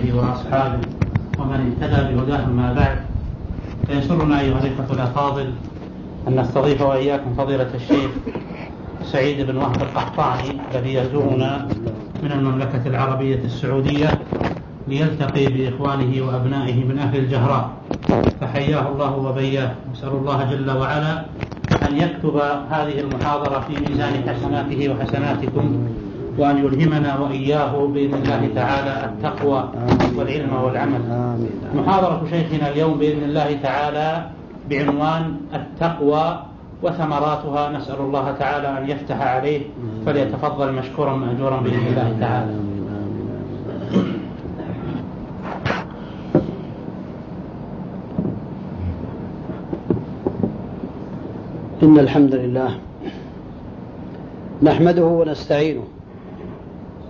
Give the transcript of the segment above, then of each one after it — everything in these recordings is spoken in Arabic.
آله وأصحابه ومن اهتدى بهداه ما بعد فيسرنا أيها الإخوة الأفاضل أن نستضيف وإياكم فضيلة الشيخ سعيد بن وهب القحطاني الذي يزورنا من المملكة العربية السعودية ليلتقي بإخوانه وأبنائه من أهل الجهراء. فحياه الله وبياه. نسأل الله جل وعلا أن يكتب هذه المحاضرة في ميزان حسناته وحسناتكم. وأن يلهمنا وإياه بإذن الله تعالى التقوى والعلم والعمل. محاضرة شيخنا اليوم بإذن الله تعالى بعنوان التقوى وثمراتها. نسأل الله تعالى أن يفتح عليه فليتفضل مشكورا مأجورا بإذن الله تعالى. إن الحمد لله نحمده ونستعينه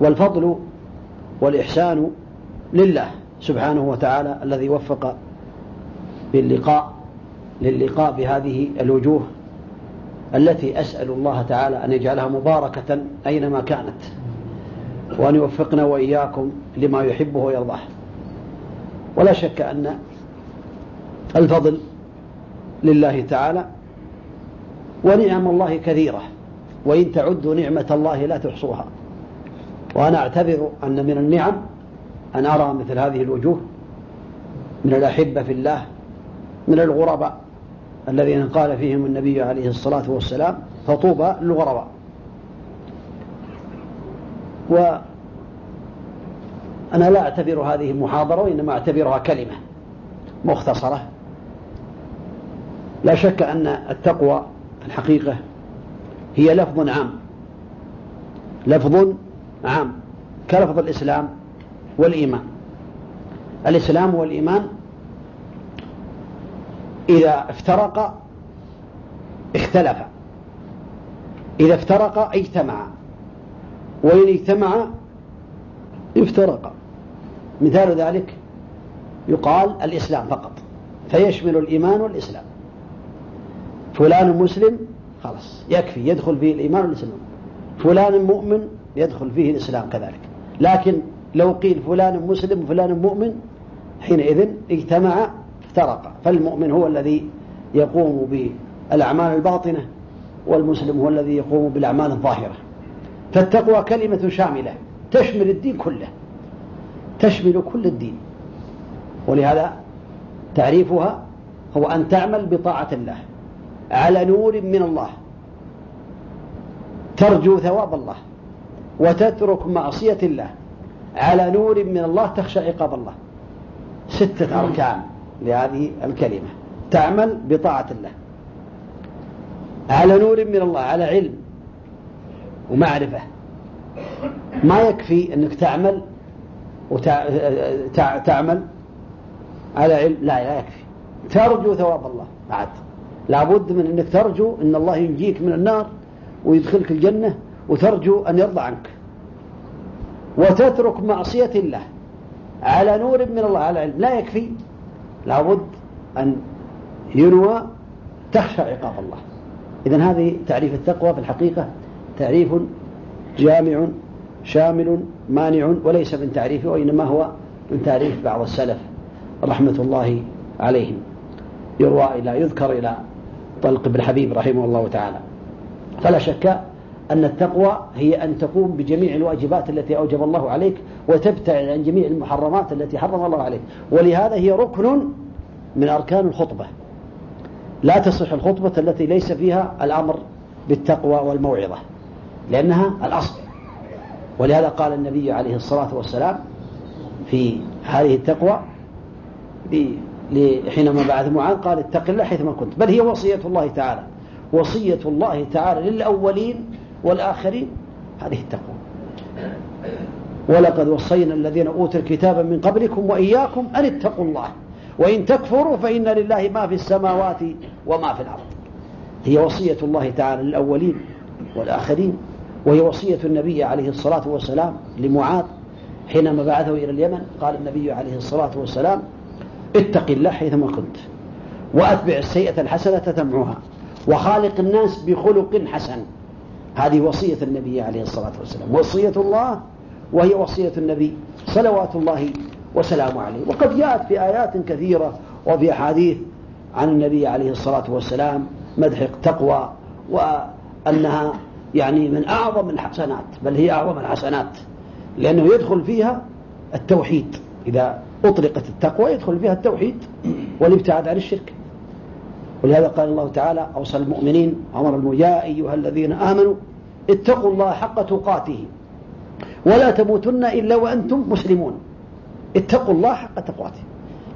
والفضل والإحسان لله سبحانه وتعالى الذي وفق باللقاء للقاء بهذه الوجوه التي أسأل الله تعالى أن يجعلها مباركة أينما كانت وأن يوفقنا وإياكم لما يحبه ويرضاه. ولا شك أن الفضل لله تعالى ونعم الله كثيرة وإن تعدوا نعمة الله لا تحصوها. وأنا أعتبر أن من النعم أن أرى مثل هذه الوجوه من الأحبة في الله من الغرباء الذين قال فيهم النبي عليه الصلاة والسلام فطوبى للغرباء. وأنا لا أعتبر هذه محاضرة وإنما أعتبرها كلمة مختصرة. لا شك أن التقوى الحقيقة هي لفظ عام لفظ عام. كلفظ الإسلام والإيمان. الإسلام والإيمان إذا افترقا اختلفا إذا افترقا اجتمعا وإن اجتمعا افترقا مثال ذلك يقال الإسلام فقط. فيشمل الإيمان والإسلام. فلان مسلم خلاص يكفي يدخل فيه الإيمان والإسلام. فلان مؤمن يدخل فيه الإسلام كذلك. لكن لو قيل فلان مسلم وفلان مؤمن حينئذ اجتمع افترق. فالمؤمن هو الذي يقوم بالأعمال الباطنة والمسلم هو الذي يقوم بالأعمال الظاهرة. فالتقوى كلمة شاملة تشمل الدين كله. تشمل كل الدين. ولهذا تعريفها هو أن تعمل بطاعة الله على نور من الله ترجو ثواب الله. وتترك معصية الله. على نور من الله تخشى عقاب الله. ستة أركان لهذه الكلمة. تعمل بطاعة الله. على نور من الله على علم ومعرفة. ما يكفي أنك تعمل وتعمل على علم. لا لا يكفي. ترجو ثواب الله بعد. لابد من أنك ترجو أن الله ينجيك من النار ويدخلك الجنة وترجو أن يرضى عنك. وتترك معصية الله على نور من الله على علم. لا يكفي. لابد أن ينوى تخشى عقاب الله. إذا هذه تعريف التقوى في الحقيقة تعريف جامع شامل مانع وليس من تعريفه وإنما هو من تعريف بعض السلف رحمة الله عليهم. يروى إلى يذكر إلى طلق بن حبيب رحمه الله تعالى. فلا شك أن التقوى هي أن تقوم بجميع الواجبات التي أوجب الله عليك وتبتعد عن جميع المحرمات التي حرم الله عليك. ولهذا هي ركن من أركان الخطبة. لا تصح الخطبة التي ليس فيها الأمر بالتقوى والموعظة لأنها الأصل. ولهذا قال النبي عليه الصلاة والسلام في هذه التقوى حينما بعث معاذ قال اتق الله حيثما كنت. بل هي وصية الله تعالى. وصية الله تعالى للأولين والآخرين هذه التقوى. ولقد وصينا الذين أوتوا الكتاب من قبلكم وإياكم أن اتقوا الله وإن تكفروا فإن لله ما في السماوات وما في الأرض. هي وصية الله تعالى للأولين والآخرين وهي وصية النبي عليه الصلاة والسلام لمعاذ حينما بعثه إلى اليمن. قال النبي عليه الصلاة والسلام اتق الله حيثما كنت وأتبع السيئة الحسنة تمعها وخالق الناس بخلق حسن. هذه وصية النبي عليه الصلاة والسلام. وصية الله وهي وصية النبي صلوات الله وسلامه عليه. وقد جاءت في آيات كثيرة وفي أحاديث عن النبي عليه الصلاة والسلام مدح التقوى وأنها يعني من أعظم الحسنات بل هي أعظم الحسنات لأنه يدخل فيها التوحيد. إذا أطلقت التقوى يدخل فيها التوحيد والابتعاد عن الشرك. ولهذا قال الله تعالى أوصى المؤمنين أمر يا أيها الذين آمنوا اتقوا الله حق تقاته. ولا تموتن إلا وأنتم مسلمون. اتقوا الله حق تقاته.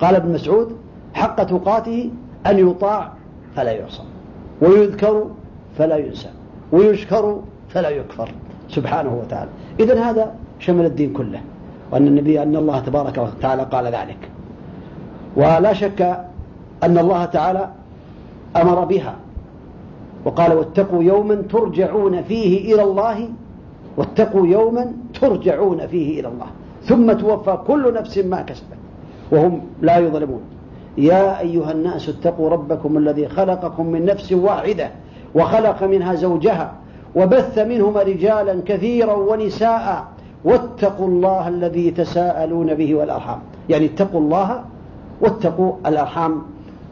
قال ابن مسعود حق تقاته أن يطاع فلا يعصى ويذكر فلا ينسى ويشكر فلا يكفر. سبحانه وتعالى. إذن هذا شمل الدين كله. وأن النبي أن الله تبارك وتعالى قال ذلك. ولا شك أن الله تعالى أمر بها. وقال واتقوا يوما ترجعون فيه إلى الله. واتقوا يوما ترجعون فيه إلى الله. ثم توفى كل نفس ما كسبت. وهم لا يظلمون. يا أيها الناس اتقوا ربكم الذي خلقكم من نفس واحدة وخلق منها زوجها وبث منهما رجالا كثيرا ونساء. واتقوا الله الذي تساءلون به والأرحام. يعني اتقوا الله واتقوا الأرحام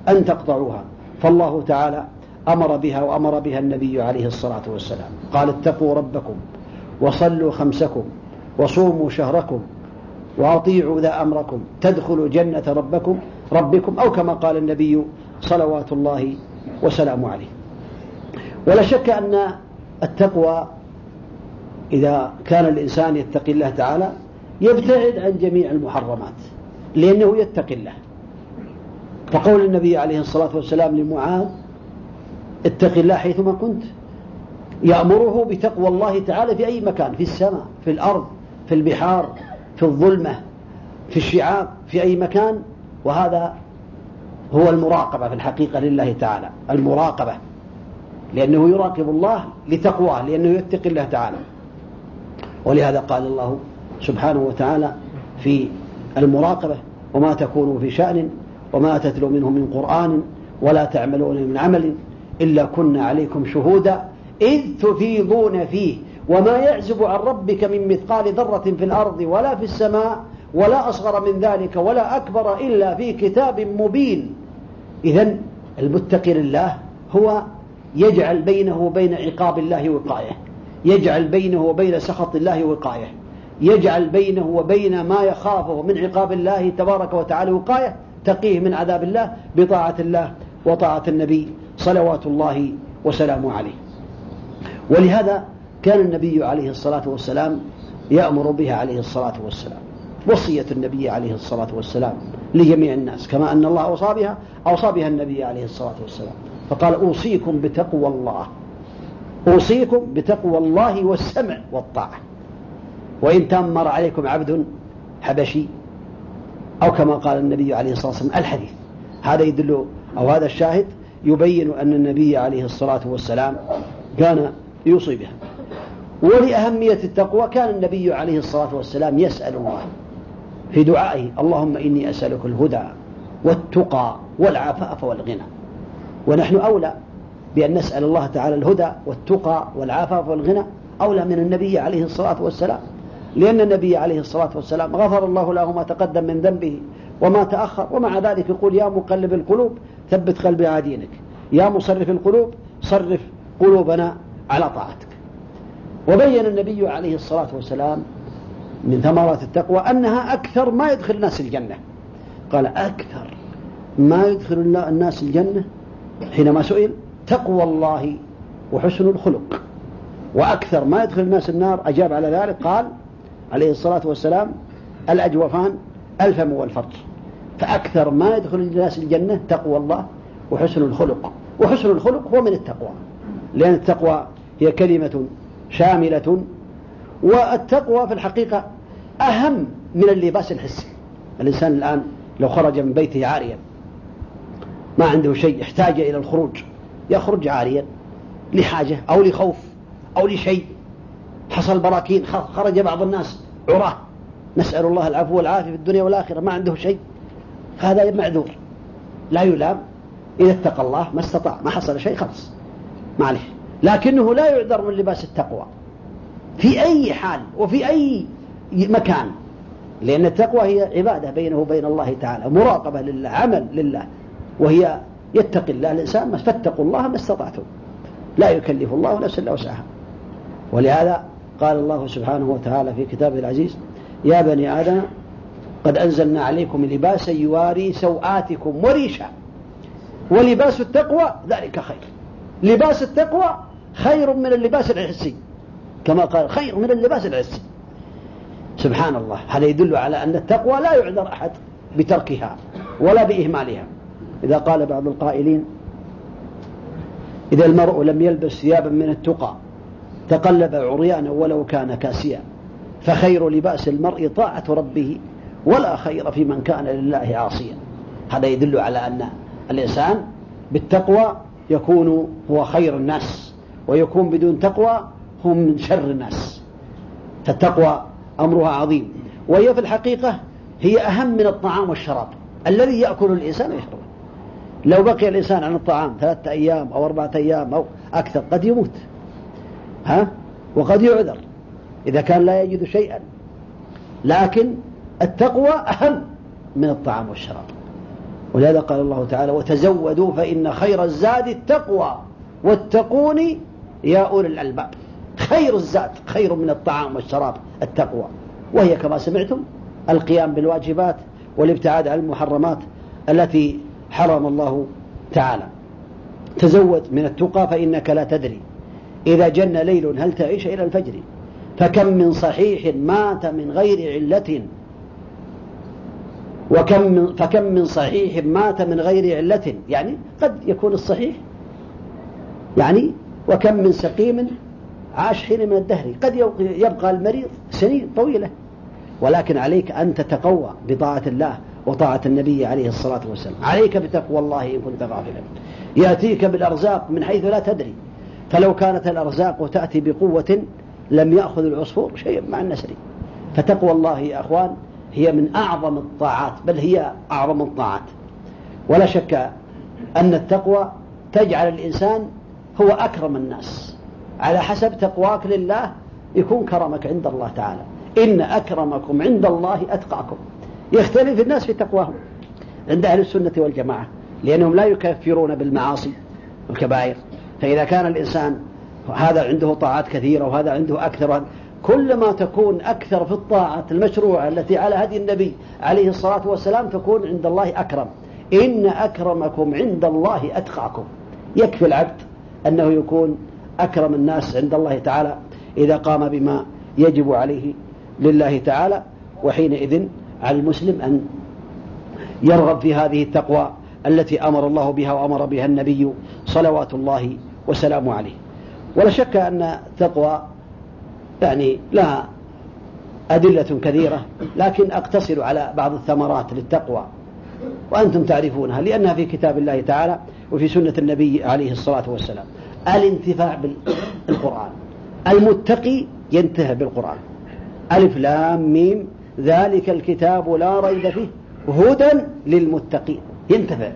أن تقطعوها. فالله تعالى أمر بها وأمر بها النبي عليه الصلاة والسلام. قال اتقوا ربكم وصلوا خمسكم وصوموا شهركم وأطيعوا ذا أمركم. تدخلوا جنة ربكم ربكم أو كما قال النبي صلوات الله وسلامه عليه. ولا شك أن التقوى إذا كان الإنسان يتقي الله تعالى يبتعد عن جميع المحرمات لأنه يتقي الله. فقول النبي عليه الصلاة والسلام لمعاذ اتق الله حيثما كنت. يأمره بتقوى الله تعالى في أي مكان؟ في السماء في الأرض في البحار في الظلمة في الشعاب في أي مكان؟ وهذا هو المراقبة في الحقيقة لله تعالى المراقبة. لأنه يراقب الله لتقواه لأنه يتقي الله تعالى. ولهذا قال الله سبحانه وتعالى في المراقبة وما تكونوا في شأن وما تتلو منه من قرآن ولا تعملون من عمل. إلا كنا عليكم شهودا إذ تفيضون فيه وما يعزب عن ربك من مثقال ذرة في الأرض ولا في السماء ولا أصغر من ذلك ولا أكبر إلا في كتاب مبين. إذا المتقي لله هو يجعل بينه وبين عقاب الله وقاية يجعل بينه وبين سخط الله وقاية يجعل بينه وبين ما يخافه من عقاب الله تبارك وتعالى وقاية تقيه من عذاب الله بطاعة الله وطاعة النبي. صلوات الله وسلامه عليه. ولهذا كان النبي عليه الصلاة والسلام يأمر بها عليه الصلاة والسلام. وصية النبي عليه الصلاة والسلام لجميع الناس كما أن الله أوصى بها أوصى بها النبي عليه الصلاة والسلام. فقال أوصيكم بتقوى الله أوصيكم بتقوى الله والسمع والطاعة. وإن تأمر عليكم عبد حبشي أو كما قال النبي عليه الصلاة والسلام الحديث. هذا يدل أو هذا الشاهد يبين أن النبي عليه الصلاة والسلام كان يوصي بها ولأهمية التقوى كان النبي عليه الصلاة والسلام يسأل الله في دعائه اللهم إني أسألك الهدى والتقى والعفاف والغنى. ونحن أولى بأن نسأل الله تعالى الهدى والتقى والعفاف والغنى أولى من النبي عليه الصلاة والسلام. لأن النبي عليه الصلاة والسلام غفر الله له ما تقدم من ذنبه وما تأخر ومع ذلك يقول يا مقلب القلوب ثبت قلبي على دينك. يا مصرف القلوب صرف قلوبنا على طاعتك. وبين النبي عليه الصلاة والسلام من ثمرات التقوى أنها أكثر ما يدخل الناس الجنة. قال أكثر ما يدخل الناس الجنة حينما سئل تقوى الله وحسن الخلق. وأكثر ما يدخل الناس النار أجاب على ذلك قال عليه الصلاة والسلام الأجوفان الفم والفرج. فأكثر ما يدخل الناس الجنة تقوى الله وحسن الخلق. وحسن الخلق هو من التقوى. لأن التقوى هي كلمة شاملة والتقوى في الحقيقة أهم من اللباس الحسي. الإنسان الآن لو خرج من بيته عاريا ما عنده شيء احتاج إلى الخروج يخرج عاريا لحاجة أو لخوف أو لشيء. حصل براكين خرج بعض الناس عراه. نسأل الله العفو والعافية في الدنيا والآخرة ما عنده شيء. هذا معذور. لا يلام. إذا اتقى الله ما استطاع. ما حصل شيء خلص معلش لكنه لا يعذر من لباس التقوى. في أي حال وفي أي مكان. لأن التقوى هي عبادة بينه وبين الله تعالى. مراقبة لله عمل لله. وهي يتقي الله الإنسان. فاتقوا الله ما استطعتم. لا يكلف الله نفسا إلا وسعها. ولهذا قال الله سبحانه وتعالى في كتابه العزيز يا بني آدم قد أنزلنا عليكم لباسا يواري سوآتكم وريشا. ولباس التقوى ذلك خير. لباس التقوى خير من اللباس الحسي كما قال خير من اللباس الحسي سبحان الله. هذا يدل على أن التقوى لا يعذر أحد بتركها ولا بإهمالها. إذا قال بعض القائلين إذا المرء لم يلبس ثيابا من التقى تقلب عريانا ولو كان كاسيا فخير لباس المرء طاعة ربه. ولا خير في من كان لله عاصيا. هذا يدل على أن الإنسان بالتقوى يكون هو خير الناس ويكون بدون تقوى هم من شر الناس. فالتقوى أمرها عظيم. وهي في الحقيقة هي أهم من الطعام والشراب. الذي يأكل الإنسان ويشربه لو بقي الإنسان عن الطعام ثلاثة أيام أو أربعة أيام أو أكثر قد يموت. ها؟ وقد يعذر إذا كان لا يجد شيئا. لكن التقوى أهم من الطعام والشراب. ولهذا قال الله تعالى وتزودوا فإن خير الزاد التقوى واتقوني يا أولي الألباب. خير الزاد خير من الطعام والشراب التقوى. وهي كما سمعتم القيام بالواجبات والابتعاد عن المحرمات التي حرم الله تعالى. تزود من التقى فإنك لا تدري إذا جن ليل هل تعيش إلى الفجر. فكم من صحيح مات من غير علة وكم من فكم من صحيح مات من غير علة يعني قد يكون الصحيح. يعني وكم من سقيم عاش حين من الدهر قد يبقى المريض سنين طويلة. ولكن عليك أن تتقوى بطاعة الله وطاعة النبي عليه الصلاة والسلام. عليك بتقوى الله إن كنت غافلا. يأتيك بالأرزاق من حيث لا تدري. فلو كانت الأرزاق تأتي بقوة لم يأخذ العصفور شيئا مع النسر. فتقوى الله يا أخوان هي من أعظم الطاعات بل هي أعظم الطاعات. ولا شك أن التقوى تجعل الإنسان هو أكرم الناس. على حسب تقواك لله يكون كرمك عند الله تعالى. إن أكرمكم عند الله أتقاكم. يختلف الناس في تقواهم عند أهل السنة والجماعة لأنهم لا يكفرون بالمعاصي والكبائر. فإذا كان الإنسان هذا عنده طاعات كثيرة وهذا عنده أكثر كلما تكون أكثر في الطاعات المشروعة التي على هدي النبي عليه الصلاة والسلام تكون عند الله أكرم. إن أكرمكم عند الله أتقاكم. يكفي العبد أنه يكون أكرم الناس عند الله تعالى إذا قام بما يجب عليه لله تعالى وحينئذ على المسلم أن يرغب في هذه التقوى التي أمر الله بها وأمر بها النبي صلوات الله وسلامه عليه. ولا شك أن التقوى يعني لها أدلة كثيرة لكن أقتصر على بعض الثمرات للتقوى وأنتم تعرفونها لأنها في كتاب الله تعالى وفي سنة النبي عليه الصلاة والسلام. الانتفاع بالقرآن المتقي ينتهى بالقرآن. ألف لام ميم ذلك الكتاب لا ريب فيه هدى للمتقين. ينتفع.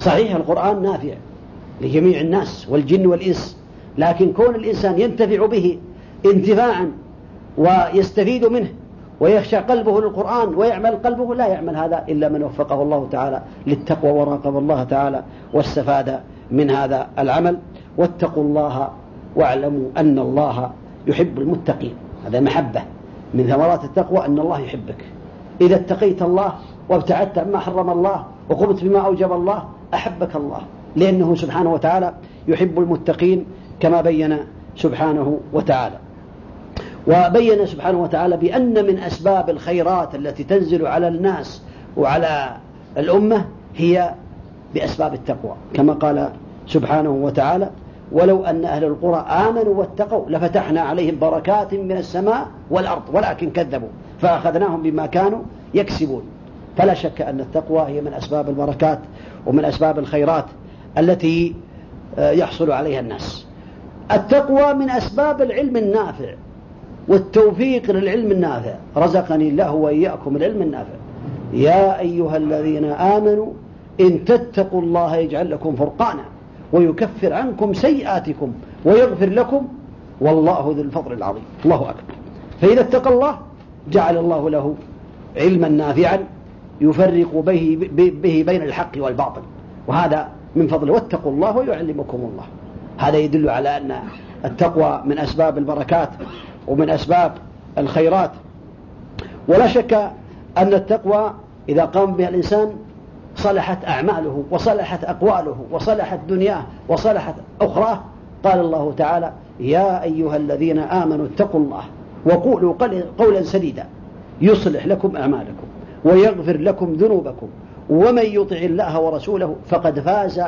صحيح القرآن نافع لجميع الناس والجن والإنس لكن كون الإنسان ينتفع به انتفاعا ويستفيد منه ويخشى قلبه للقرآن ويعمل قلبه لا يعمل هذا إلا من وفقه الله تعالى للتقوى وراقب الله تعالى واستفاد من هذا العمل. واتقوا الله واعلموا أن الله يحب المتقين. هذا محبة من ثمرات التقوى أن الله يحبك. إذا اتقيت الله وابتعدت عما حرم الله وقمت بما أوجب الله أحبك الله لأنه سبحانه وتعالى يحب المتقين كما بين سبحانه وتعالى. وبين سبحانه وتعالى بأن من أسباب الخيرات التي تنزل على الناس وعلى الأمة هي بأسباب التقوى كما قال سبحانه وتعالى ولو أن أهل القرى آمنوا واتقوا لفتحنا عليهم بركات من السماء والأرض ولكن كذبوا فأخذناهم بما كانوا يكسبون. فلا شك أن التقوى هي من أسباب البركات ومن أسباب الخيرات التي آه، يحصل عليها الناس. التقوى من أسباب العلم النافع. والتوفيق للعلم النافع. رزقني الله وإياكم العلم النافع. يا أيها الذين آمنوا إن تتقوا الله يجعل لكم فرقانا ويكفر عنكم سيئاتكم ويغفر لكم والله ذو الفضل العظيم. الله أكبر. فإذا اتقى الله جعل الله له علما نافعا يفرق به, به بين الحق والباطل. وهذا من فضله. واتقوا الله ويعلمكم الله. هذا يدل على أن التقوى من أسباب البركات ومن أسباب الخيرات. ولا شك أن التقوى إذا قام بها الإنسان صلحت أعماله وصلحت أقواله وصلحت دنياه وصلحت أخراه. قال الله تعالى يا أيها الذين آمنوا اتقوا الله وقولوا قولا سديدا. يصلح لكم أعمالكم ويغفر لكم ذنوبكم. ومن يطع الله ورسوله فقد فاز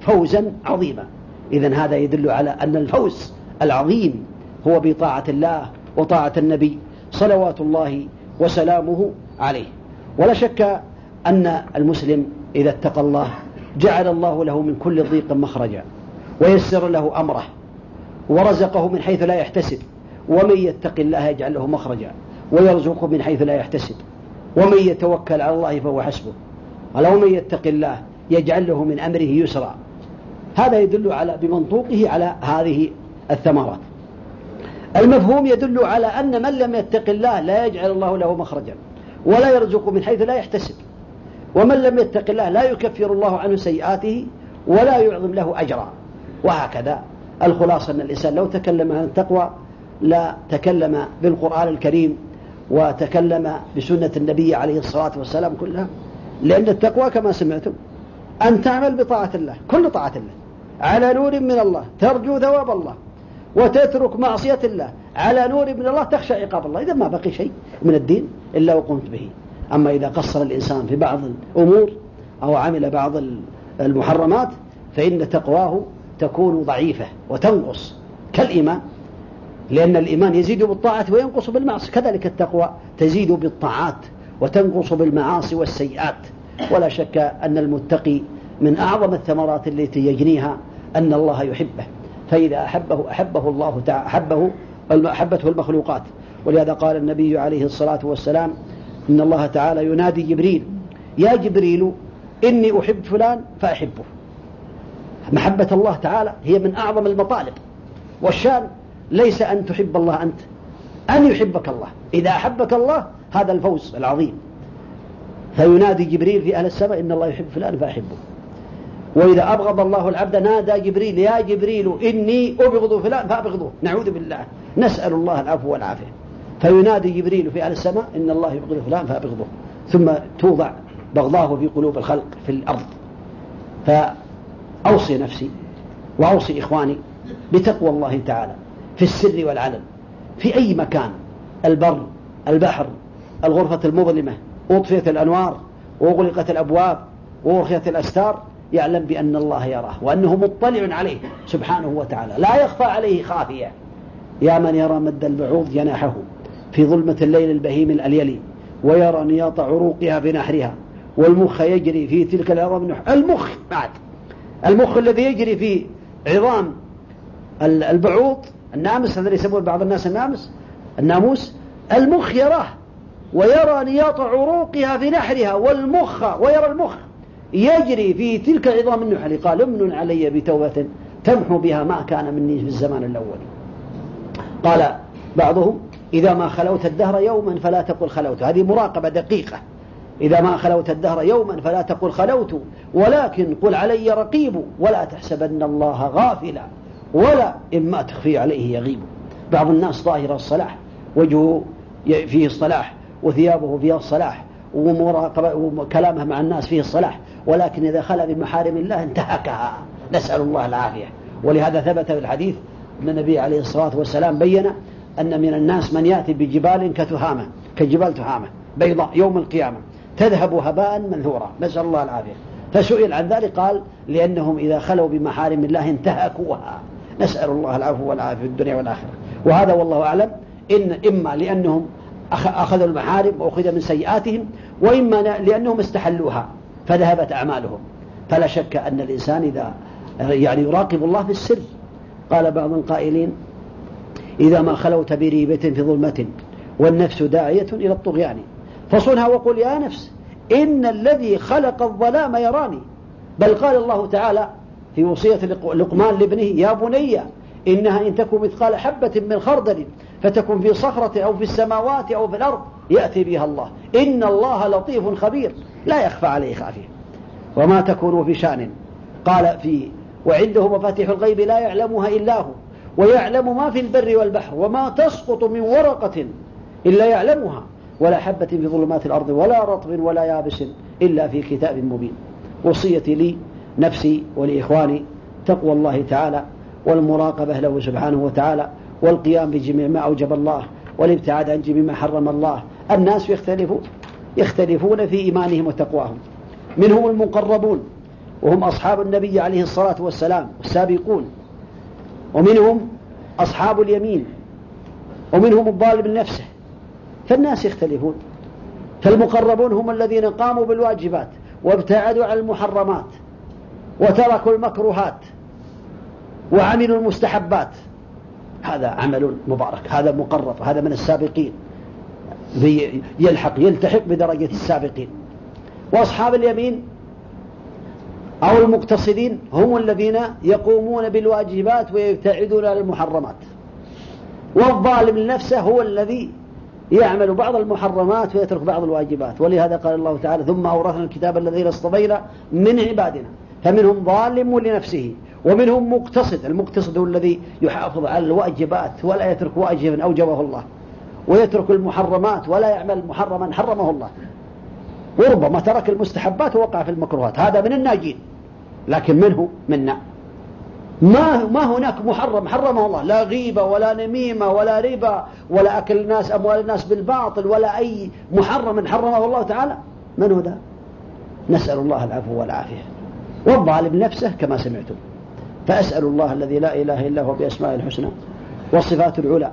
فوزا عظيما. إذا هذا يدل على أن الفوز العظيم هو بطاعة الله وطاعة النبي صلوات الله وسلامه عليه. ولا شك أن المسلم إذا اتقى الله جعل الله له من كل ضيق مخرجا ويسر له أمره ورزقه من حيث لا يحتسب ومن يتق الله يجعل له مخرجا ويرزقه من حيث لا يحتسب ومن يتوكل على الله فهو حسبه ومن يتق الله يجعل له من أمره يسرا. هذا يدل على بمنطوقه على هذه الثمرات. المفهوم يدل على أن من لم يتق الله لا يجعل الله له مخرجا ولا يرزق من حيث لا يحتسب. ومن لم يتق الله لا يكفر الله عنه سيئاته ولا يعظم له أجرا. وهكذا الخلاصة أن الإنسان لو تكلم عن التقوى لا تكلم بالقرآن الكريم وتكلم بسنة النبي عليه الصلاة والسلام كلها. لأن التقوى كما سمعتم أن تعمل بطاعة الله كل طاعة الله. على نور من الله ترجو ثواب الله وتترك معصية الله. على نور من الله تخشى عقاب الله. إذا ما بقي شيء من الدين إلا وقمت به. أما إذا قصر الإنسان في بعض الأمور أو عمل بعض المحرمات فإن تقواه تكون ضعيفة وتنقص كالإيمان. لأن الإيمان يزيد بالطاعة وينقص بالمعصية. كذلك التقوى تزيد بالطاعات وتنقص بالمعاصي والسيئات. ولا شك أن المتقي من أعظم الثمرات التي يجنيها أن الله يحبه. فإذا أحبه أحبه الله تعالى أحبه أحبته المخلوقات. ولهذا قال النبي عليه الصلاة والسلام إن الله تعالى ينادي جبريل يا جبريل إني أحب فلان فأحبه. محبة الله تعالى هي من أعظم المطالب. والشان ليس أن تحب الله أنت أن يحبك الله. إذا أحبك الله هذا الفوز العظيم. فينادي جبريل في أهل السماء إن الله يحب فلان فأحبه. وإذا أبغض الله العبد نادى جبريل يا جبريل إني أبغض فلان فأبغضه. نعوذ بالله. نسأل الله العفو والعافية. فينادي جبريل في أهل السماء إن الله يبغض فلان فأبغضه. ثم توضع بغضاه في قلوب الخلق في الأرض. فأوصي نفسي وأوصي إخواني بتقوى الله تعالى في السر والعلن. في أي مكان؟ البر البحر الغرفة المظلمة أطفئت الأنوار وأغلقت الأبواب وأرخيت الأستار. يعلم بأن الله يراه وأنه مطلع عليه سبحانه وتعالى. لا يخفى عليه خافية. يا من يرى مد البعوض جناحه في ظلمة الليل البهيم الأليلي ويرى نياط عروقها في نحرها والمخ يجري في تلك العظام المخ بعد. المخ الذي يجري في عظام البعوض النامس الذي يسمون بعض الناس النامس الناموس المخ يراه ويرى نياط عروقها في نحرها والمخ ويرى المخ يجري في تلك عظام النحل قال أمن علي بتوبة تمحو بها ما كان مني في الزمان الأول. قال بعضهم إذا ما خلوت الدهر يوما فلا تقل خلوت. هذه مراقبة دقيقة. إذا ما خلوت الدهر يوما فلا تقل خلوت ولكن قل علي رقيب ولا تحسبن الله غافلا ولا إما تخفي عليه يغيب. بعض الناس ظاهر الصلاح وجهه فيه الصلاح وثيابه فيها الصلاح وكلامه مع الناس فيه الصلاح. ولكن إذا خلى بمحارم الله انتهكها. نسأل الله العافية. ولهذا ثبت في الحديث أن النبي عليه الصلاة والسلام بين أن من الناس من يأتي بجبال كتهامة كجبال تهامة بيضاء يوم القيامة. تذهب هباء منثورا. نسأل الله العافية. فسئل عن ذلك قال لأنهم إذا خلوا بمحارم الله انتهكوها. نسأل الله العفو والعافية في الدنيا والآخرة. وهذا والله أعلم. إن إما لأنهم أخذوا المحارم وأخذ من سيئاتهم وإما لأنهم استحلوها فذهبت أعمالهم. فلا شك أن الإنسان إذا يعني يراقب الله في السر. قال بعض القائلين إذا ما خلوت بريبة في ظلمة والنفس داعية إلى الطغيان. فصنها وقل يا نفس إن الذي خلق الظلام يراني. بل قال الله تعالى في وصية لقمان لابنه يا بني إنها إن تكن مثقال حبة من خردل فتكن في صخرة أو في السماوات أو في الأرض يأتي بها الله. إن الله لطيف خبير. لا يخفى عليه خافية. وما تكون في شأن. قال في وعنده مفاتيح الغيب لا يعلمها إلا هو. ويعلم ما في البر والبحر وما تسقط من ورقة إلا يعلمها. ولا حبة في ظلمات الأرض ولا رطب ولا يابس إلا في كتاب مبين. وصيتي لي نفسي ولإخواني تقوى الله تعالى والمراقبة له سبحانه وتعالى والقيام بجميع ما أوجب الله والابتعاد عن جميع ما حرم الله. الناس يختلفون يختلفون في إيمانهم وتقواهم. منهم المقربون وهم أصحاب النبي عليه الصلاة والسلام السابقون. ومنهم أصحاب اليمين ومنهم الظالم نفسه فالناس يختلفون. فالمقربون هم الذين قاموا بالواجبات وابتعدوا عن المحرمات وتركوا المكروهات وعملوا المستحبات. هذا عمل مبارك هذا مقرب هذا من السابقين. يلحق يلتحق بدرجة السابقين. وأصحاب اليمين أو المقتصدين هم الذين يقومون بالواجبات ويبتعدون عن المحرمات. والظالم لنفسه هو الذي يعمل بعض المحرمات ويترك بعض الواجبات. ولهذا قال الله تعالى ثم أورثنا الكتاب الذين اصطفينا من عبادنا. فمنهم ظالم لنفسه ومنهم مقتصد المقتصد هو الذي يحافظ على الواجبات ولا يترك واجبا أوجبه الله ويترك المحرمات ولا يعمل محرما حرمه الله. وربما ترك المستحبات ووقع في المكروهات هذا من الناجين لكن منه منا. ما ما هناك محرم حرمه الله لا غيبة ولا نميمة ولا ربا ولا أكل الناس أموال الناس بالباطل ولا أي محرم حرمه الله تعالى. من هو ذا؟ نسأل الله العفو والعافية. والظالم نفسه كما سمعتم. فأسأل الله الذي لا إله إلا هو بأسماء الحسنى والصفات العلى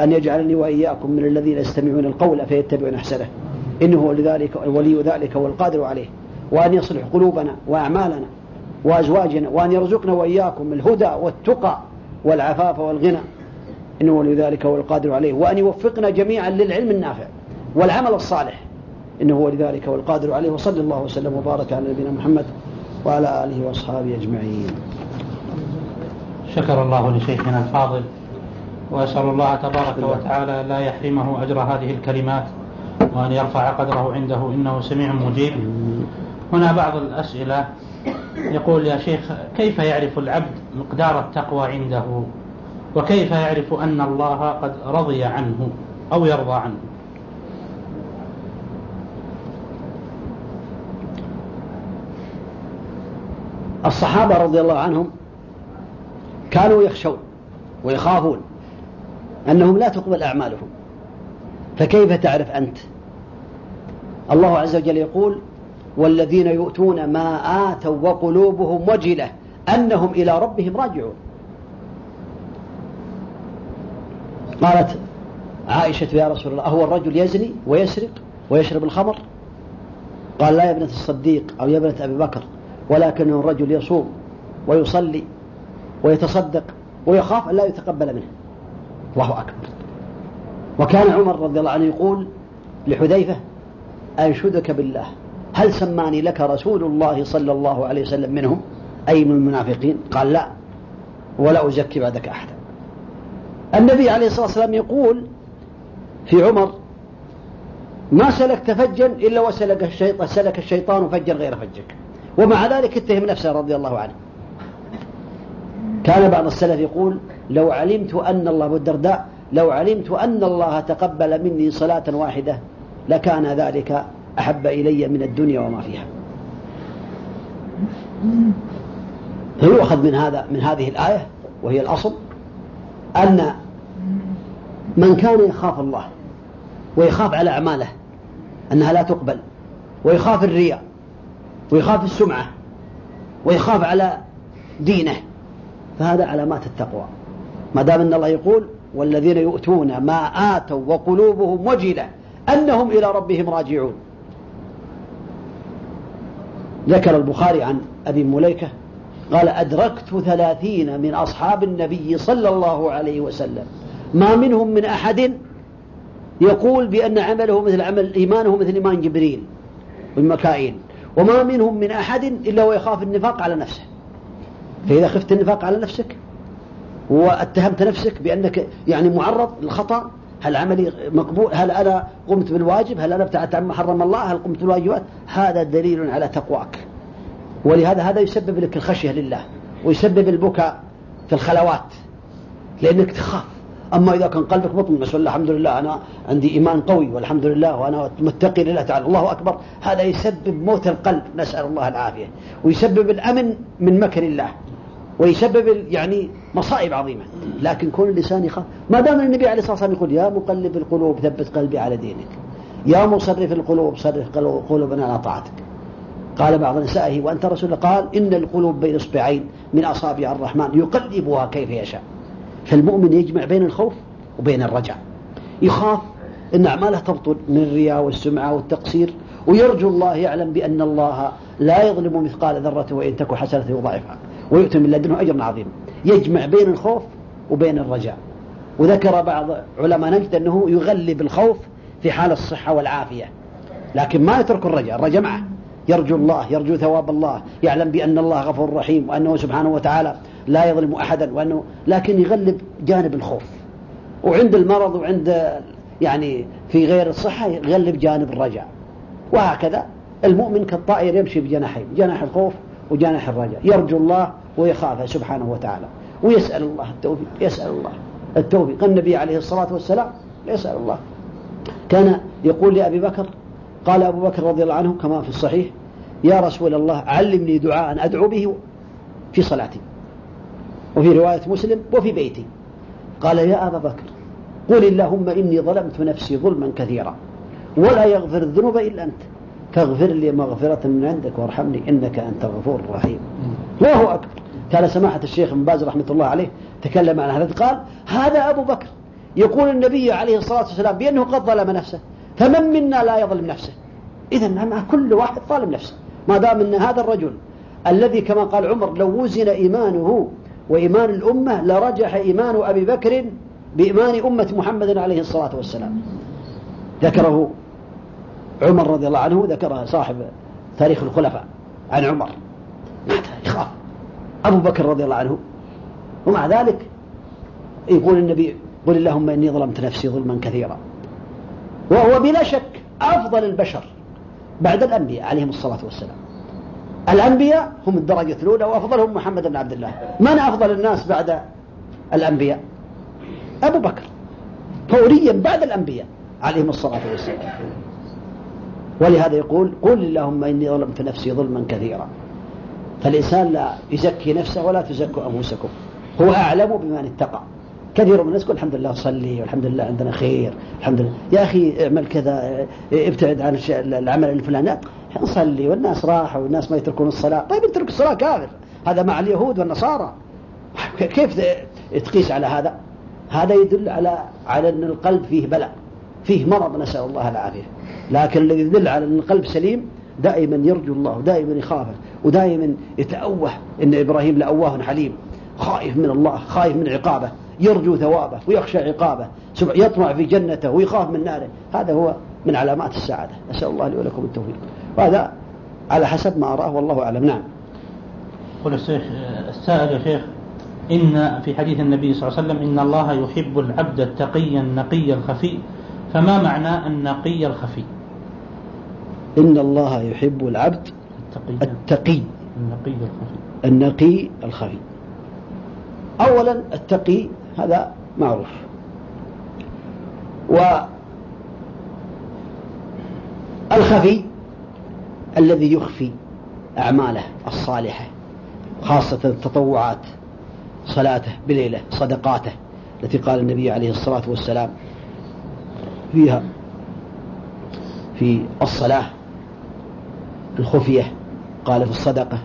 أن يجعلني وإياكم من الذين يستمعون القول فيتبعون أحسنه. إنه لذلك ولي ذلك والقادر عليه. وأن يصلح قلوبنا وأعمالنا وأزواجنا وأن يرزقنا وإياكم الهدى والتقى والعفاف والغنى. إنه ولي ذلك والقادر عليه. وأن يوفقنا جميعا للعلم النافع والعمل الصالح. إنه ولي ذلك والقادر عليه. وصلى الله وسلم وبارك على نبينا محمد وعلى آله وأصحابه أجمعين. شكر الله لشيخنا الفاضل وأسأل الله تبارك وتعالى لا يحرمه أجر هذه الكلمات وأن يرفع قدره عنده إنه سميع مجيب. هنا بعض الأسئلة. يقول يا شيخ كيف يعرف العبد مقدار التقوى عنده؟ وكيف يعرف أن الله قد رضي عنه أو يرضى عنه؟ الصحابة رضي الله عنهم كانوا يخشون ويخافون أنهم لا تقبل أعمالهم. فكيف تعرف أنت؟ الله عز وجل يقول والذين يؤتون ما آتوا وقلوبهم وجلة أنهم إلى ربهم راجعون. قالت عائشة يا رسول الله أهو الرجل يزني ويسرق ويشرب الخمر؟ قال لا يا ابنة الصديق أو يا ابنة أبي بكر. ولكنه الرجل يصوم ويصلي ويتصدق ويخاف أن لا يتقبل منه. الله أكبر. وكان عمر رضي الله عنه يقول لحذيفة أنشدك بالله هل سماني لك رسول الله صلى الله عليه وسلم منهم؟ أي من المنافقين؟ قال لا ولا أزكي بعدك أحدا. النبي عليه الصلاة والسلام يقول في عمر ما سلكت فجا إلا وسلك الشيطان سلك الشيطان فجا غير فجك ومع ذلك اتهم نفسه رضي الله عنه. كان بعض السلف يقول لو علمت أن الله أبو الدرداء لو علمت أن الله تقبل مني صلاة واحدة لكان ذلك أحب إلي من الدنيا وما فيها. فيؤخذ من هذا من هذه الآية وهي الأصل؟ أن من كان يخاف الله ويخاف على أعماله أنها لا تقبل ويخاف الرياء ويخاف السمعة ويخاف على دينه. فهذا علامات التقوى. ما دام أن الله يقول والذين يؤتون ما آتوا وقلوبهم وجلة أنهم إلى ربهم راجعون. ذكر البخاري عن أبي مليكة قال أدركت ثلاثين من أصحاب النبي صلى الله عليه وسلم. ما منهم من أحد يقول بأن عمله مثل عمل إيمانه مثل إيمان جبريل والمكائين وما منهم من أحد إلا ويخاف النفاق على نفسه. فإذا خفت النفاق على نفسك واتهمت نفسك بأنك يعني معرض للخطأ هل عملي مقبول؟ هل أنا قمت بالواجب؟ هل أنا ابتعدت عما حرم الله؟ هل قمت بالواجبات؟ هذا دليل على تقواك. ولهذا هذا يسبب لك الخشية لله ويسبب البكاء في الخلوات لأنك تخاف. أما إذا كان قلبك مطمئن بس الحمد لله أنا عندي إيمان قوي والحمد لله وأنا متقي لله تعالى. الله أكبر. هذا يسبب موت القلب. نسأل الله العافية. ويسبب الأمن من مكر الله. ويسبب يعني مصائب عظيمة. لكن كل لسان يخاف ما دام النبي عليه الصلاة والسلام يقول يا مقلب القلوب ثبت قلبي على دينك. يا مصرف القلوب صرف قلوبنا على طاعتك. قال بعض نسائه وأنت رسول قال إن القلوب بين إصبعين من أصابع الرحمن يقلبها كيف يشاء. فالمؤمن يجمع بين الخوف وبين الرجاء. يخاف أن أعماله تبطل من الرياء والسمعة والتقصير ويرجو الله يعلم بأن الله لا يظلم مثقال ذرة وإن تكن حسنة يضاعفها ويؤتي من لدنه أجر عظيم. يجمع بين الخوف وبين الرجاء. وذكر بعض علماء نجد أنه يغلب الخوف في حال الصحة والعافية لكن ما يترك الرجاء الرجاء معه. يرجو الله يرجو ثواب الله يعلم بأن الله غفور رحيم وأنه سبحانه وتعالى لا يظلم أحدا وأنه لكن يغلب جانب الخوف. وعند المرض وعند يعني في غير الصحة يغلب جانب الرجاء. وهكذا المؤمن كالطائر يمشي بجناحين جناح الخوف وجناح الرجاء. يرجو الله ويخافه سبحانه وتعالى. ويسأل الله التوفيق يسأل الله التوفيق. النبي عليه الصلاة والسلام يسأل الله. كان يقول لأبي بكر قال أبو بكر رضي الله عنه كما في الصحيح يا رسول الله علمني دعاء أدعو به في صلاتي. وفي رواية مسلم وفي بيتي. قال يا أبا بكر قل اللهم إني ظلمت نفسي ظلما كثيرا ولا يغفر الذنوب إلا أنت. فاغفر لي مغفرة من عندك وارحمني إنك أنت الغفور الرحيم. الله أكبر. كان سماحة الشيخ بن باز رحمة الله عليه تكلم عن هذا قال هذا أبو بكر. يقول النبي عليه الصلاة والسلام بأنه قد ظلم نفسه. فمن منا لا يظلم نفسه؟ إذا كل واحد ظالم نفسه. ما دام أن هذا الرجل الذي كما قال عمر لو وزن إيمانه وإيمان الأمة لرجح إيمان أبي بكر بإيمان أمة محمد عليه الصلاة والسلام. ذكره عمر رضي الله عنه ذكر صاحب تاريخ الخلفاء عن عمر. ماذا يخاف أبو بكر رضي الله عنه. ومع ذلك يقول النبي قل اللهم إني ظلمت نفسي ظلما كثيرا. وهو بلا شك أفضل البشر بعد الأنبياء عليهم الصلاة والسلام. الأنبياء هم الدرجة الأولى وأفضلهم محمد بن عبد الله. من أفضل الناس بعد الأنبياء؟ أبو بكر. فوريا بعد الأنبياء عليهم الصلاة والسلام. ولهذا يقول قل اللهم إني ظلمت نفسي ظلما كثيرا. فالإنسان لا يزكي نفسه ولا تزكوا أنفسكم. هو أعلم بمن اتقى. كثير من الناس يقول الحمد لله صلي والحمد لله عندنا خير الحمد لله. يا أخي اعمل كذا ابتعد عن العمل الفلاني. نصلي والناس راحوا والناس ما يتركون الصلاة. طيب اترك الصلاة كافر. هذا مع اليهود والنصارى. كيف تقيس على هذا؟ هذا يدل على على أن القلب فيه بلاء فيه مرض نسأل الله العافية. لكن الذي يدل على أن القلب سليم دائما يرجو الله ودائما يخافه ودائما يتأوه إن إبراهيم لأواه حليم خائف من الله خائف من عقابه. يرجو ثوابه ويخشى عقابه يطمع في جنته ويخاف من ناره. هذا هو من علامات السعادة. نسأل الله لي ولكم التوفيق. وهذا على حسب ما أراه والله أعلم. نعم. يقول الشيخ السائل يا شيخ إن في حديث النبي صلى الله عليه وسلم إن الله يحب العبد التقي النقي الخفي فما معنى النقي الخفي؟ إن الله يحب العبد التقي, التقي. النقي الخفي. النقي الخفي. أولا التقي هذا معروف. والخفي الذي يخفي أعماله الصالحة خاصة التطوعات صلاته بليلة صدقاته التي قال النبي عليه الصلاة والسلام فيها في الصلاة الخفية قال في الصدقة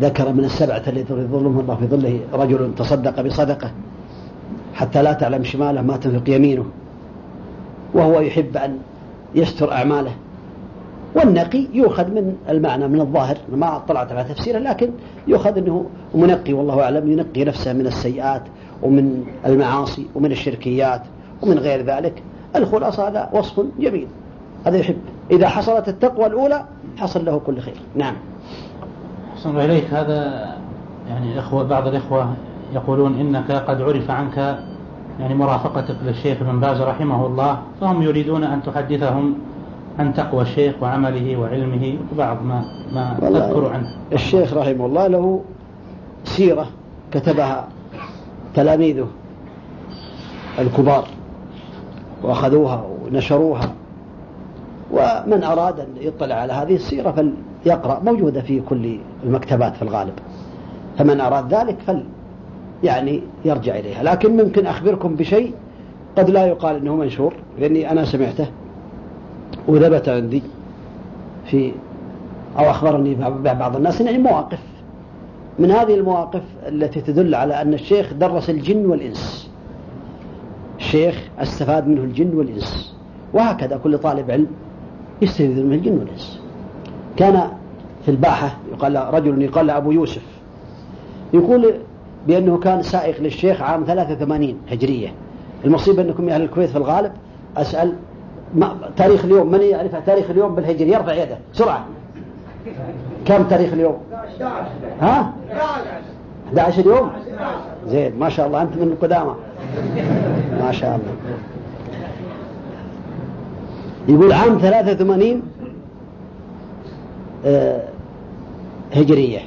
ذكر من السبعة التي يظلهم الله في ظله رجل تصدق بصدقة حتى لا تعلم شماله ما تنفق يمينه. وهو يحب أن يستر أعماله. والنقي يؤخذ من المعنى من الظاهر. ما اطلعت على تفسيره لكن يؤخذ أنه منقي والله أعلم ينقي نفسه من السيئات ومن المعاصي ومن الشركيات ومن غير ذلك. الخلاصة هذا وصف جميل. هذا يحب. إذا حصلت التقوى الأولى حصل له كل خير. نعم. أحسن إليك. هذا يعني إخوة بعض الإخوة يقولون إنك قد عرف عنك يعني مرافقتك للشيخ ابن باز رحمه الله فهم يريدون أن تحدثهم عن تقوى الشيخ وعمله وعلمه وبعض ما ما تذكر عنه. الشيخ رحمه الله له سيرة كتبها تلاميذه الكبار وأخذوها ونشروها ومن أراد أن يطلع على هذه السيرة فليقرأ موجودة في كل المكتبات في الغالب فمن أراد ذلك فل يعني يرجع إليها. لكن ممكن أخبركم بشيء قد لا يقال أنه منشور لأني أنا سمعته وثبت عندي في أو أخبرني بعض الناس. يعني مواقف. من هذه المواقف التي تدل على أن الشيخ درس الجن والإنس. الشيخ استفاد منه الجن والإنس. وهكذا كل طالب علم يستفيد منه الجن والإنس. كان في الباحة يقال رجل يقال أبو يوسف. يقول بأنه كان سائق للشيخ عام 83 هجرية. المصيبة أنكم يا أهل الكويت في الغالب أسأل ما تاريخ اليوم من يعرف تاريخ اليوم بالهجري؟ يرفع يده. بسرعة كم تاريخ اليوم؟ ها؟ 11 يوم؟ زين ما شاء الله أنت من القدامى. ما شاء الله. يقول عام 83 آه، هجرية.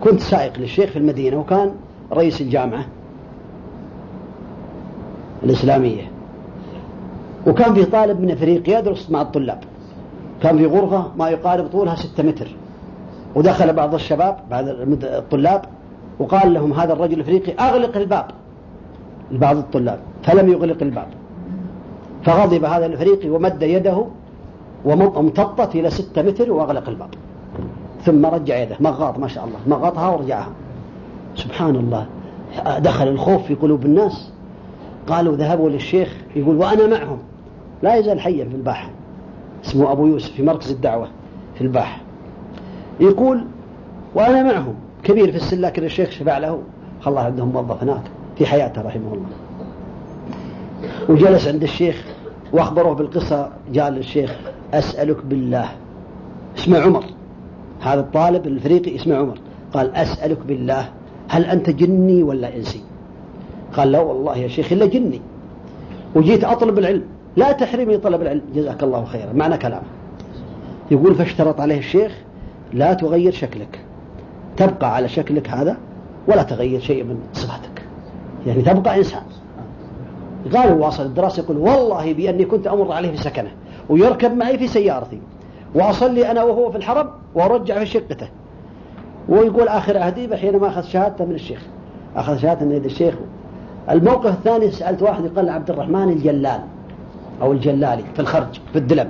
كنت سائق للشيخ في المدينة وكان رئيس الجامعة الإسلامية. وكان في طالب من أفريقيا يدرس مع الطلاب. كان في غرفة ما يقارب طولها ستة متر. ودخل بعض الشباب بعض الطلاب وقال لهم هذا الرجل الأفريقي أغلق الباب. لبعض الطلاب فلم يغلق الباب. فغضب هذا الأفريقي ومد يده وامتطت إلى ستة متر وأغلق الباب. ثم رجع يده. مغاط ما شاء الله. مغاطها ورجعها. سبحان الله دخل الخوف في قلوب الناس. قالوا ذهبوا للشيخ يقول وأنا معهم. لا يزال حيا في الباحة. اسمه أبو يوسف في مركز الدعوة في الباحة. يقول وأنا معهم. كبير في السن لكن الشيخ شفع له. خلاه عندهم موظف هناك في حياته رحمه الله. وجلس عند الشيخ وأخبروه بالقصة. جاء للشيخ أسألك بالله. اسمه عمر. هذا الطالب الفريقي اسمه عمر. قال أسألك بالله. هل أنت جني ولا إنسي؟ قال لا والله يا شيخ إلا جني. وجيت أطلب العلم. لا تحرمني طلب العلم. جزاك الله خيرا. معنى كلامه. يقول فاشترط عليه الشيخ لا تغير شكلك. تبقى على شكلك هذا ولا تغير شيء من صفاتك. يعني تبقى إنسان. قال واصل الدراسة يقول والله بأني كنت أمر عليه في سكنه ويركب معي في سيارتي. وأصلي أنا وهو في الحرم وأرجع في شقته. ويقول آخر عهدي حينما أخذ شهادته من الشيخ. أخذ شهادته من يد الشيخ. الموقف الثاني سألت واحد يقال عبد الرحمن الجلال أو الجلالي في الخرج في الدلم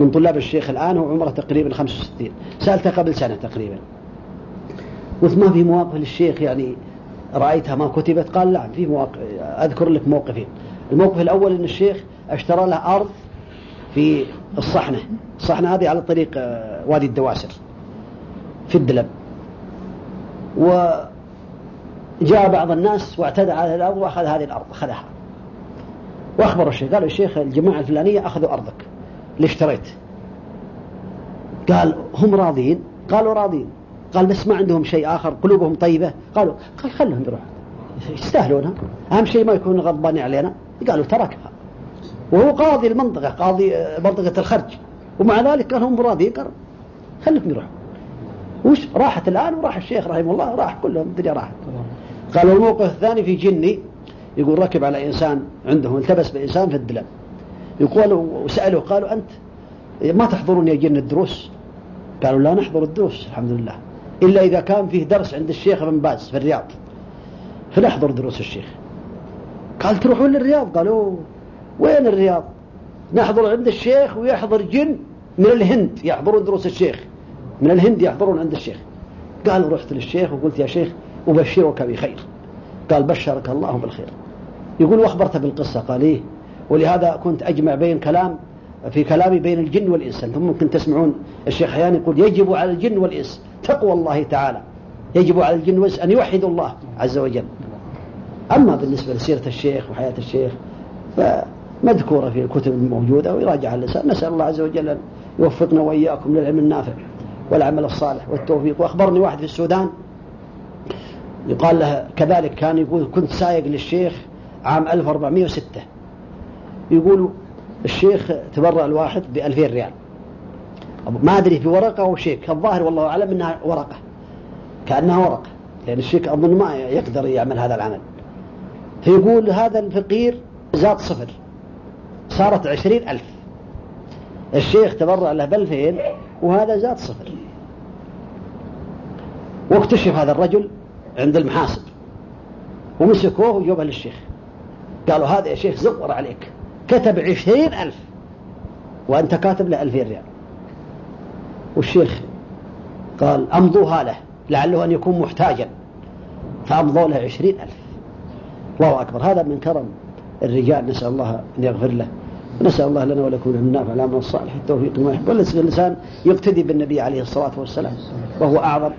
من طلاب الشيخ الآن هو عمره تقريبا 65 سألته قبل سنة تقريبا. قلت ما في مواقف للشيخ؟ يعني رأيتها ما كتبت؟ قال لا في مواقف أذكر لك موقفين. الموقف الأول أن الشيخ اشترى له أرض في الصحنة. الصحنة هذه على طريق آه، وادي الدواسر في الدلم. وجاء بعض الناس واعتدى على الأرض وأخذ هذه الأرض أخذها. وأخبر الشيخ قال الشيخ الجماعة الفلانية أخذوا أرضك. اللي اشتريت. قال هم راضين؟ قالوا راضين. قال بس ما عندهم شيء آخر قلوبهم طيبة. قالوا قال خلهم يروحوا يستاهلونها. أهم شيء ما يكونوا غضبانين علينا. قالوا تركها. وهو قاضي المنطقة قاضي منطقة الخرج. ومع ذلك قال هم قال خليكم يروحوا وش راحت الآن وراح الشيخ رحمه الله راح كلهم الدنيا راحت. قالوا الموقف الثاني في جني يقول ركب على إنسان عندهم التبس بإنسان في الدلم. يقول وسألوا قالوا أنت ما تحضرون يا جن الدروس؟ قالوا لا نحضر الدروس الحمد لله. إلا إذا كان فيه درس عند الشيخ ابن باز في الرياض. فنحضر دروس الشيخ. قال تروحون للرياض؟ قالوا وين الرياض؟ نحضر عند الشيخ ويحضر جن من الهند يحضرون دروس الشيخ. من الهند يحضرون عند الشيخ. قال رحت للشيخ وقلت يا شيخ أبشرك بخير. قال بشرك الله بالخير. يقول وأخبرت بالقصة. قال إيه؟ ولهذا كنت أجمع بين كلام في كلامي بين الجن والإنس. أنتم ممكن تسمعون الشيخ حيان يقول يجب على الجن والإنس تقوى الله تعالى. يجب على الجن والإنس أن يوحدوا الله عز وجل. أما بالنسبة لسيرة الشيخ وحياة الشيخ فمذكورة في الكتب الموجودة ويراجع اللسان نسأل الله عز وجل أن يوفقنا وإياكم للعلم النافع. والعمل الصالح والتوفيق. وأخبرني واحد في السودان يقال له كذلك كان يقول كنت سايق للشيخ عام 1406 يقول الشيخ تبرع الواحد ب 2000 ريال. ما أدري في ورقة أو شيك الظاهر والله أعلم أنها ورقة. كأنها ورقة. لأن الشيك أظن ما يقدر يعمل هذا العمل. فيقول هذا الفقير زاد صفر. صارت عشرين ألف. الشيخ تبرع له بألفين وهذا زاد صفر. واكتشف هذا الرجل عند المحاسب. ومسكوه وجوبه للشيخ. قالوا هذا يا شيخ زور عليك. كتب عشرين ألف. وأنت كاتب له ألفين ريال. والشيخ قال أمضوها له لعله أن يكون محتاجا. فأمضوا له عشرين ألف. الله أكبر. هذا من كرم الرجال. نسأل الله أن يغفر له. نسأل الله لنا ولكم من النافع العمل الصالح التوفيق والإنسان يقتدي بالنبي عليه الصلاة والسلام. وهو أعظم.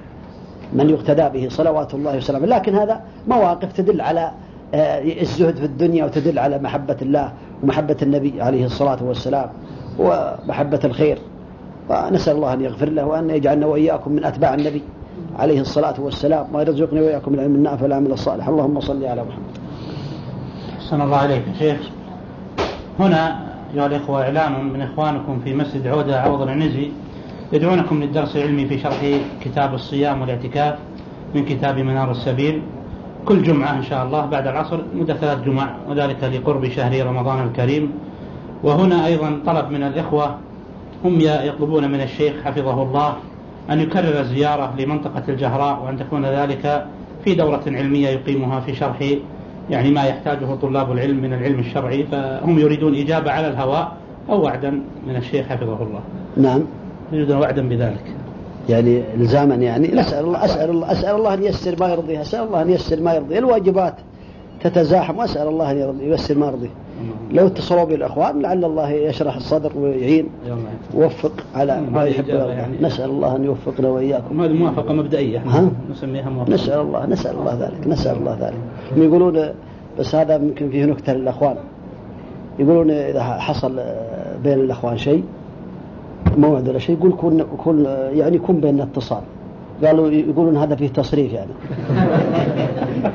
من يقتدى به صلوات الله وسلامه. لكن هذا مواقف تدل على آه، الزهد في الدنيا وتدل على محبة الله ومحبة النبي عليه الصلاة والسلام ومحبة الخير. ونسأل الله أن يغفر له وأن يجعلنا وإياكم من أتباع النبي عليه الصلاة والسلام. ويرزقنا وإياكم العلم النافع والعمل الصالح. اللهم صل على محمد. أحسن الله عليك شيخ. هنا أيها الإخوة إعلان من إخوانكم في مسجد عودة عوض العنزي. يدعونكم للدرس العلمي في شرح كتاب الصيام والاعتكاف من كتاب منار السبيل. كل جمعة إن شاء الله بعد العصر مدة ثلاث جمع وذلك لقرب شهر رمضان الكريم. وهنا أيضا طلب من الإخوة هم يطلبون من الشيخ حفظه الله أن يكرر الزيارة لمنطقة الجهراء وأن تكون ذلك في دورة علمية يقيمها في شرح يعني ما يحتاجه طلاب العلم من العلم الشرعي فهم يريدون إجابة على الهواء أو وعدا من الشيخ حفظه الله. نعم. يريدون وعدا بذلك. يعني الزاما يعني نسأل الله أسأل الله أسأل الله أن ييسر ما يرضيه أسأل الله أن ييسر ما يرضيه الواجبات تتزاحم وأسأل الله أن ييسر ما يرضيه. لو اتصلوا بالأخوان لعل الله يشرح الصدر ويعين وفق على ما يحب يعني. نسأل الله أن يوفقنا وإياكم. هذه موافقة مبدئية ها؟ نسميها موافقة. نسأل الله نسأل الله ذلك نسأل الله ذلك. يقولون بس هذا يمكن فيه نكتة للأخوان. يقولون إذا حصل بين الأخوان شيء موعد ولا شيء يقول كن كن يعني يكون بيننا اتصال قالوا يقولون هذا فيه تصريف يعني.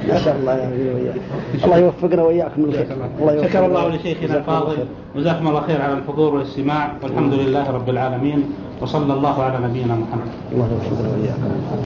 نسأل الله يعني وإياك الله يوفقنا وإياكم الله شكر الله لشيخنا الفاضل. جزاكم الله خير على الحضور والاستماع. والحمد لله رب العالمين. وصلى الله على نبينا محمد. الله يوفقنا وإياكم.